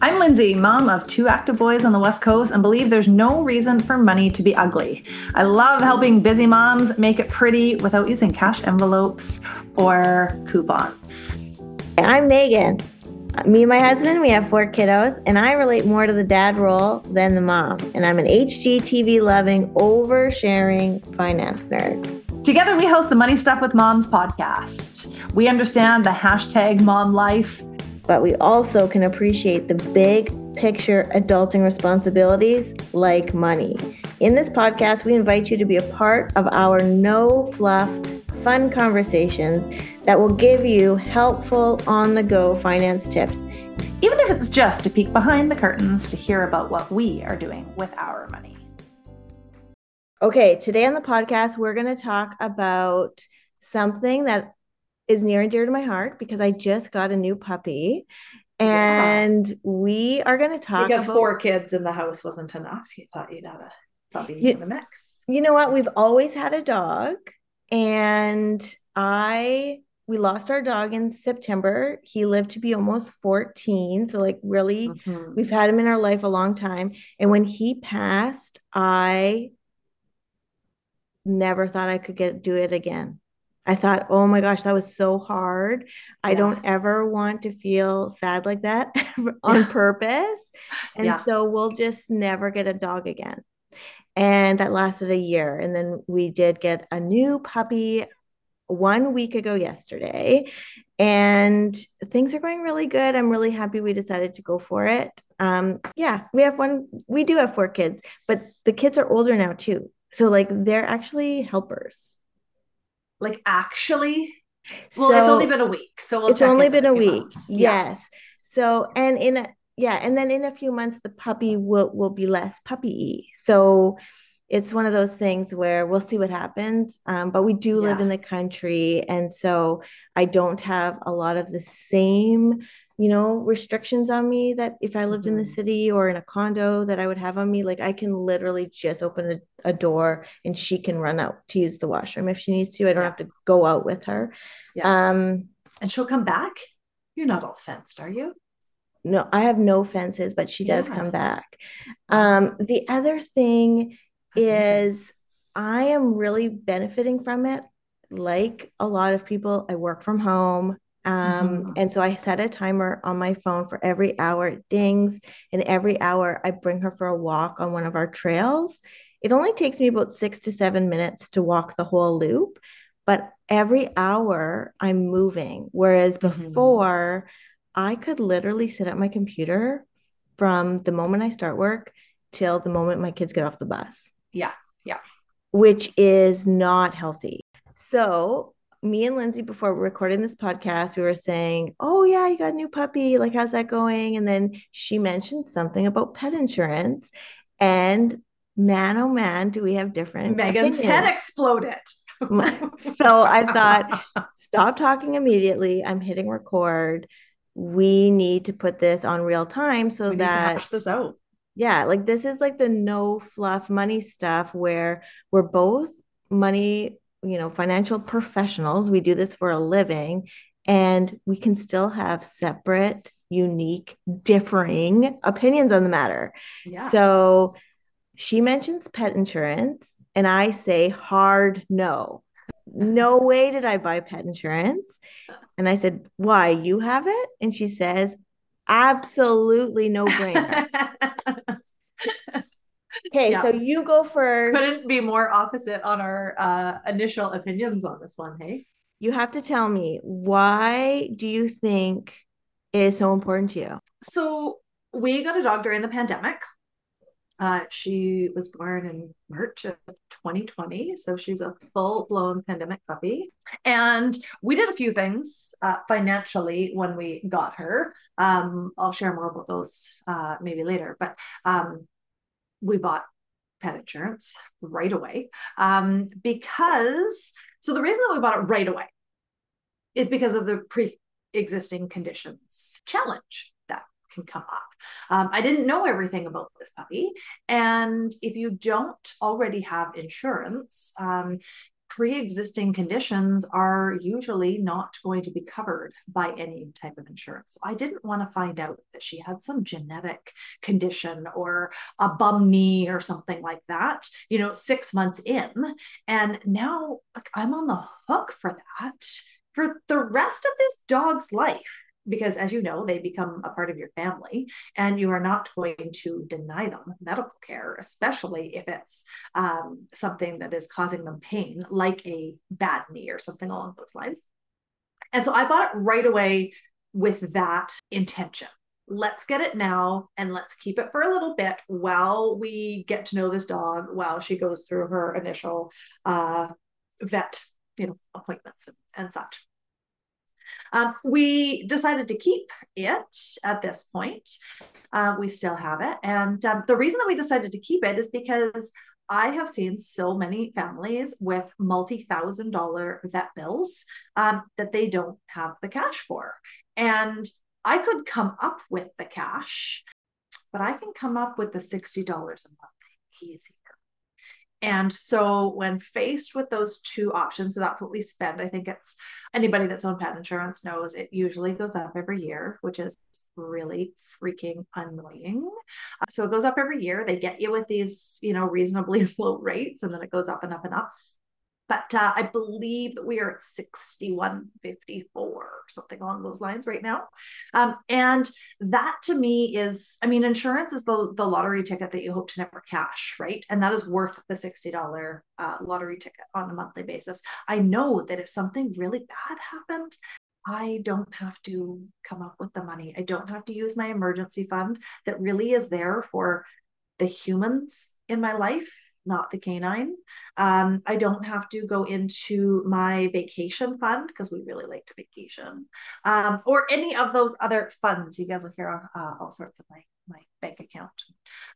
I'm Lindsay, mom of two active boys on the West Coast, and believe there's no reason for money to be ugly. I love helping busy moms make it pretty without using cash envelopes or coupons. I'm Meghan. Me and my husband, we have four kiddos, and I relate more to the dad role than the mom. And I'm an HGTV loving, oversharing finance nerd. Together, we host the Money Stuff with Moms podcast. We understand the hashtag mom life but we also can appreciate the big picture adulting responsibilities like money. In this podcast, we invite you to be a part of our no fluff, fun conversations that will give you helpful on the go finance tips. Even if it's just to peek behind the curtains to hear about what we are doing with our money. Okay, today on the podcast, we're going to talk about something that is near and dear to my heart because I just got a new puppy. And yeah. we are going to talk because about, four kids in the house wasn't enough. You thought you'd have a puppy you, in the mix. You know what? We've always had a dog, and I we lost our dog in September. He lived to be almost 14. So, like, really, mm-hmm. we've had him in our life a long time. And when he passed, I never thought I could get do it again. I thought, oh my gosh, that was so hard. Yeah. I don't ever want to feel sad like that on yeah. purpose. And yeah. so we'll just never get a dog again. And that lasted a year. And then we did get a new puppy one week ago yesterday. And things are going really good. I'm really happy we decided to go for it. Um, yeah, we have one, we do have four kids, but the kids are older now too. So, like, they're actually helpers like actually well so, it's only been a week so we'll it's only been a week months. yes yeah. so and in a yeah and then in a few months the puppy will will be less puppy so it's one of those things where we'll see what happens um, but we do live in the country and so i don't have a lot of the same you know restrictions on me that if i lived mm-hmm. in the mm-hmm. city or in a condo that i would have on me like i can literally just open a, a, door and she can run out to use the washroom if she needs to i don't yeah. have to go out with her yeah. um and she'll come back you're not all fenced are you no i have no fences but she does yeah. come back um the other thing is i am really benefiting from it like a lot of people i work from home um, mm-hmm. And so I set a timer on my phone for every hour it dings, and every hour I bring her for a walk on one of our trails. It only takes me about six to seven minutes to walk the whole loop, but every hour I'm moving. Whereas mm-hmm. before, mm-hmm. I could literally sit at my computer from the moment I start work till the moment my kids get off the bus. Yeah. Yeah. Which is not healthy. So me and Lindsay before recording this podcast, we were saying, "Oh yeah, you got a new puppy. Like, how's that going?" And then she mentioned something about pet insurance, and man, oh man, do we have different? Meghan's opinions. head exploded. so I thought, stop talking immediately. I'm hitting record. We need to put this on real time so that hash this out. Yeah, like this is like the no fluff money stuff where we're both money you know financial professionals. We do this for a living and we can still have separate unique differing opinions on the matter. Yes. so she mentions pet insurance and i say hard no. No way did i buy pet insurance. And i said why you have it? And she says absolutely no brainer Okay, yeah. so you go first. Couldn't be more opposite on our uh, initial opinions on this one, hey? You have to tell me why do you think it is so important to you? So we got a dog during the pandemic. Uh, she was born in March of 2020, so she's a full-blown pandemic puppy. And we did a few things uh, financially when we got her. Um, I'll share more about those uh, maybe later, but um, we bought pet insurance right away um, because so the reason that we bought it right away is because of the pre-existing conditions challenge that can come up. Um, i didn't know everything about this puppy and if you don't already have insurance um, pre-existing conditions are usually not going to be covered by any type of insurance. So I didn't want to find out that she had some genetic condition or a bum knee or something like that, you know, 6 months in and now I'm on the hook for that for the rest of this dog's life because as you know they become a part of your family and you are not going to deny them medical care especially if it's um, something that is causing them pain like a bad knee or something along those lines. And so i bought it right away with that intention. Let's get it now and let's keep it for a little bit while we get to know this dog while she goes through her initial uh, vet you know appointments and, and such um, we decided to keep it at this point. Uh, we still have it. And um, the reason that we decided to keep it is because I have seen so many families with multi thousand dollar vet bills um, that they don't have the cash for. And I could come up with the cash, but I can come up with the $60 a month easy and so, when faced with those two options, so that's what we spend. I think it's anybody that's owned pet insurance knows it usually goes up every year, which is really freaking annoying. Uh, so, it goes up every year. They get you with these, you know, reasonably low rates, and then it goes up and up and up but uh, I believe that we are at 6154 or something along those lines right now. Um, and that to me is, I mean, insurance is the, the lottery ticket that you hope to never cash, right? And that is worth the $60 uh, lottery ticket on a monthly basis. I know that if something really bad happened, I don't have to come up with the money. I don't have to use my emergency fund that really is there for the humans in my life not the canine. Um, I don't have to go into my vacation fund because we really like to vacation, um, or any of those other funds. You guys will hear uh, all sorts of my my bank account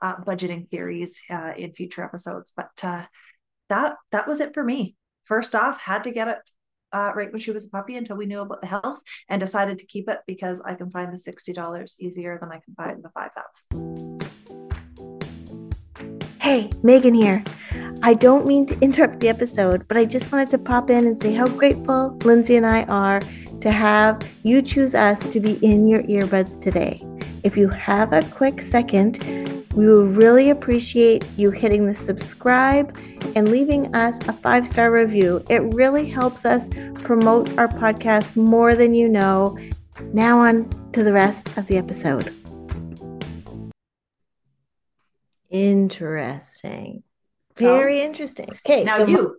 uh, budgeting theories uh, in future episodes. But uh, that that was it for me. First off, had to get it uh, right when she was a puppy until we knew about the health, and decided to keep it because I can find the sixty dollars easier than I can find the five thousand. Hey, Meghan here. I don't mean to interrupt the episode, but I just wanted to pop in and say how grateful Lindsay and I are to have you choose us to be in your earbuds today. If you have a quick second, we would really appreciate you hitting the subscribe and leaving us a five star review. It really helps us promote our podcast more than you know. Now, on to the rest of the episode. Interesting. Very so, interesting. Okay. Now so you.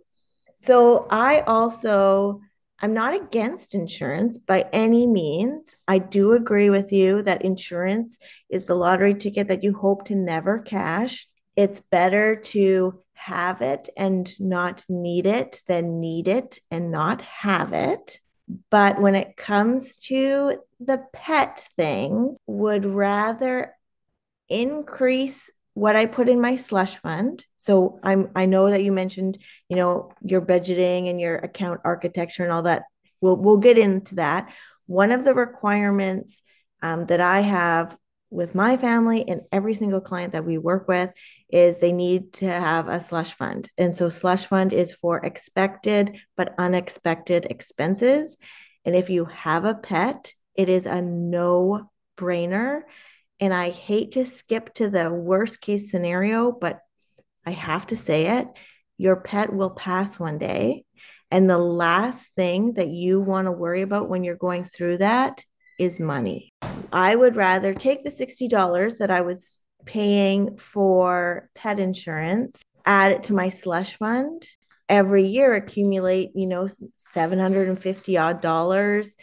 So I also I'm not against insurance by any means. I do agree with you that insurance is the lottery ticket that you hope to never cash. It's better to have it and not need it than need it and not have it. But when it comes to the pet thing, would rather increase what I put in my slush fund. So I'm I know that you mentioned, you know, your budgeting and your account architecture and all that. We'll we'll get into that. One of the requirements um, that I have with my family and every single client that we work with is they need to have a slush fund. And so slush fund is for expected but unexpected expenses. And if you have a pet, it is a no brainer and I hate to skip to the worst case scenario, but I have to say it. Your pet will pass one day. And the last thing that you want to worry about when you're going through that is money. I would rather take the $60 that I was paying for pet insurance, add it to my slush fund, every year accumulate, you know, 750 odd dollars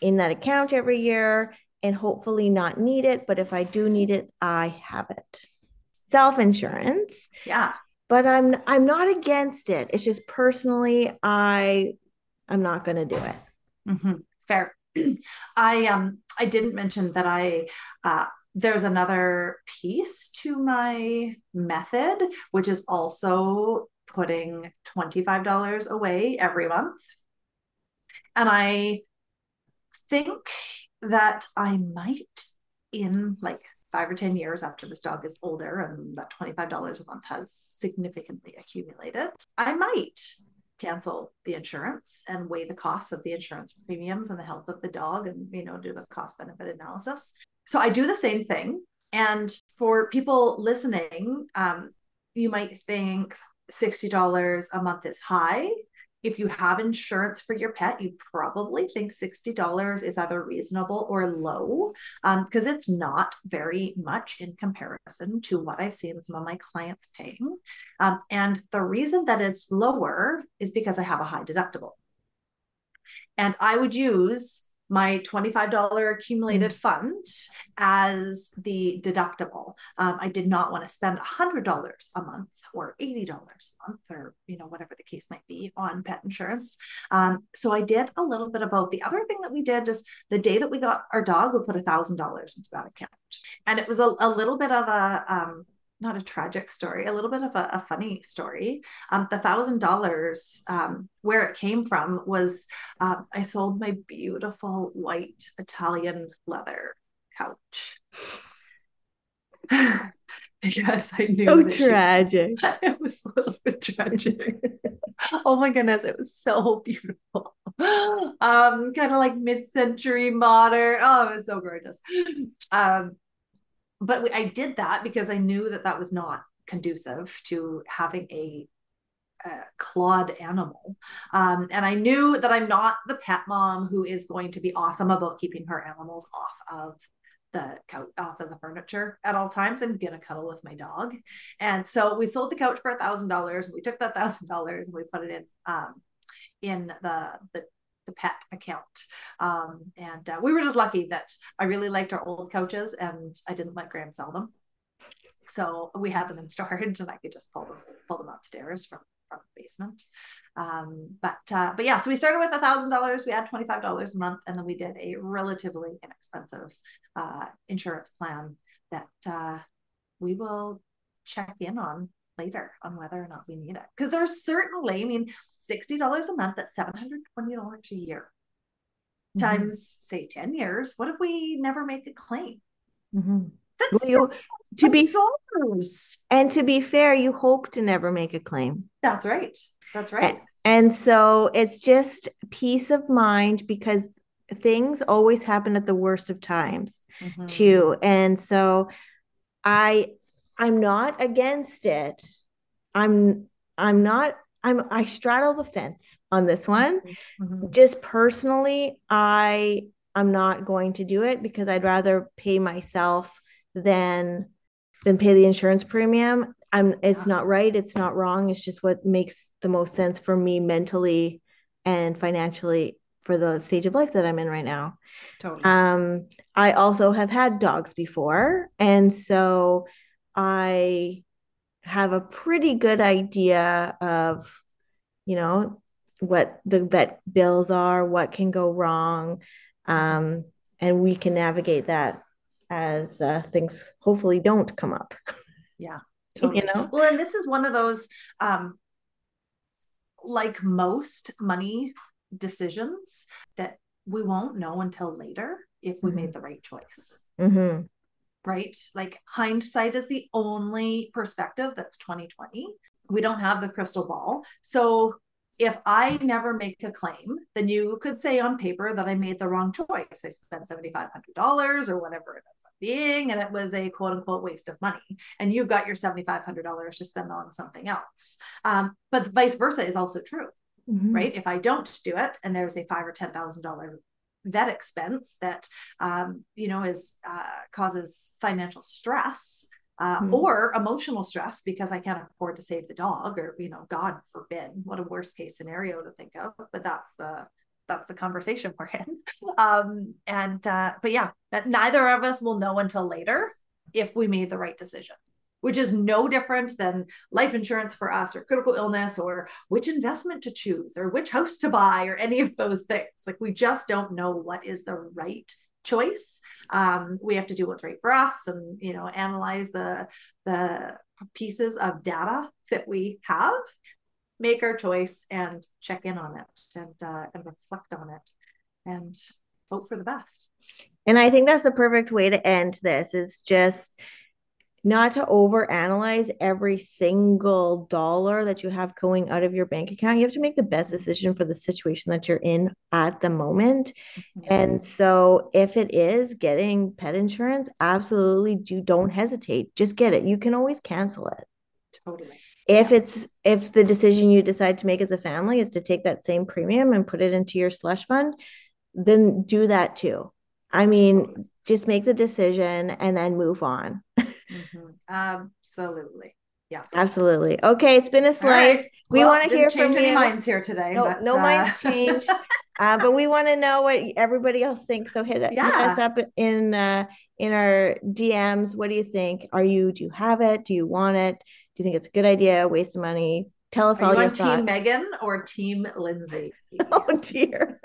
in that account every year and hopefully not need it. But if I do need it, I have it. Self insurance. Yeah. But I'm I'm not against it. It's just personally, I I'm not going to do it. Mm-hmm. Fair. I um I didn't mention that I uh there's another piece to my method, which is also putting $25 away every month. And I think that I might, in like five or 10 years after this dog is older and that $25 a month has significantly accumulated, I might cancel the insurance and weigh the costs of the insurance premiums and the health of the dog and you know do the cost benefit analysis. So i do the same thing. And for people listening um, you might think $60 a month is high if you have insurance for your pet, you probably think $60 is either reasonable or low because um, it's not very much in comparison to what I've seen some of my clients paying. Um, and the reason that it's lower is because I have a high deductible. And I would use my $25 accumulated mm. fund as the deductible. Um, I did not want to spend $100 a month or $80 a month or, you know, whatever the case might be on pet insurance. Um, so I did a little bit of both. The other thing that we did is the day that we got our dog, we put $1,000 into that account. And it was a, a little bit of a, um, not a tragic story, a little bit of a, a funny story. Um, the thousand dollars, um, where it came from was uh, I sold my beautiful white Italian leather couch. because I knew. So tragic. She, it was a little bit tragic. oh my goodness, it was so beautiful. Um, kind of like mid-century modern. Oh, it was so gorgeous. Um, but I did that because I knew that that was not conducive to having a, a clawed animal. Um, and I knew that I'm not the pet mom who is going to be awesome about keeping her animals off of the couch off of the furniture at all times. I'm gonna cuddle with my dog. And so we sold the couch for a thousand dollars. We took that thousand dollars and we put it in um, in the the the pet account. Um, and uh, we were just lucky that I really liked our old couches and I didn't let Graham sell them. So we had them in storage and I could just pull them, pull them upstairs from, from the basement. Um, but, uh, but yeah, so we started with a thousand dollars, we had $25 a month, and then we did a relatively inexpensive uh, insurance plan that uh, we will check in on later on whether or not we need it. Because there's certainly, I mean, $60 a month, that's $720 a year. Mm-hmm. Times, say, 10 years. What if we never make a claim? Mm-hmm. That's well, you, to be dollars. and to be fair, you hope to never make a claim. That's right. That's right. And, and so it's just peace of mind because things always happen at the worst of times mm-hmm. too. And so I I'm not against it. I'm I'm not I'm I straddle the fence on this one. Mm-hmm. Just personally, I I'm not going to do it because I'd rather pay myself than than pay the insurance premium. I'm it's yeah. not right, it's not wrong. It's just what makes the most sense for me mentally and financially for the stage of life that I'm in right now. Totally. Um I also have had dogs before and so I have a pretty good idea of, you know, what the vet bills are, what can go wrong, um, and we can navigate that as uh, things hopefully don't come up. Yeah, totally. you know. Well, and this is one of those, um, like most money decisions, that we won't know until later if we mm-hmm. made the right choice. Mm-hmm right? Like hindsight is the only perspective that's 2020. We don't have the crystal ball. So if I never make a claim, then you could say on paper that I made the wrong choice. I spent $7,500 or whatever it ends up being, and it was a quote unquote waste of money. And you've got your $7,500 to spend on something else. Um, but vice versa is also true. Mm-hmm. Right. If I don't do it and there's a five or ten thousand dollar vet expense that um, you know is uh, causes financial stress uh, mm-hmm. or emotional stress because I can't afford to save the dog, or you know, God forbid, what a worst case scenario to think of. But that's the that's the conversation we're in. Um, and uh, but yeah, neither of us will know until later if we made the right decision which is no different than life insurance for us or critical illness or which investment to choose or which house to buy or any of those things. Like we just don't know what is the right choice. Um, we have to do what's right for us and you know analyze the the pieces of data that we have, make our choice and check in on it and uh, and reflect on it and hope for the best. And I think that's the perfect way to end this is just not to overanalyze every single dollar that you have going out of your bank account. You have to make the best decision for the situation that you're in at the moment. Mm-hmm. And so if it is getting pet insurance, absolutely do don't hesitate. Just get it. You can always cancel it. Totally. If it's if the decision you decide to make as a family is to take that same premium and put it into your slush fund, then do that too. I mean, just make the decision and then move on. mm-hmm. Absolutely. Yeah. Absolutely. Okay, it's been a slice. Right. We well, want to hear from any you. minds here today. No, but, no uh... minds changed. uh, but we want to know what everybody else thinks. So hit, yeah. hit us up in uh, in our DMs. What do you think? Are you do you have it? Do you want it? Do you think it's a good idea? Waste of money? Tell us Are all you your on thoughts. Team Meghan or Team Lindsay? oh dear.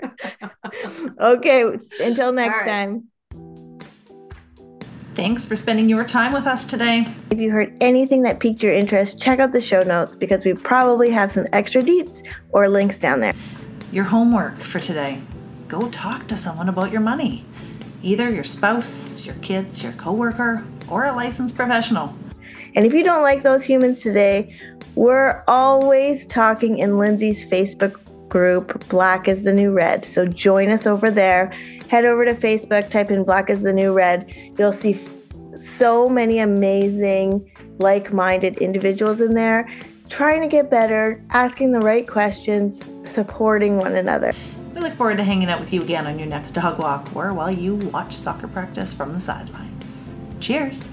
okay. Until next right. time. Thanks for spending your time with us today. If you heard anything that piqued your interest, check out the show notes because we probably have some extra deets or links down there. Your homework for today go talk to someone about your money. Either your spouse, your kids, your coworker, or a licensed professional. And if you don't like those humans today, we're always talking in Lindsay's Facebook group, Black is the New Red. So join us over there. Head over to Facebook, type in Black is the New Red. You'll see so many amazing, like minded individuals in there trying to get better, asking the right questions, supporting one another. We look forward to hanging out with you again on your next dog walk or while you watch soccer practice from the sidelines. Cheers!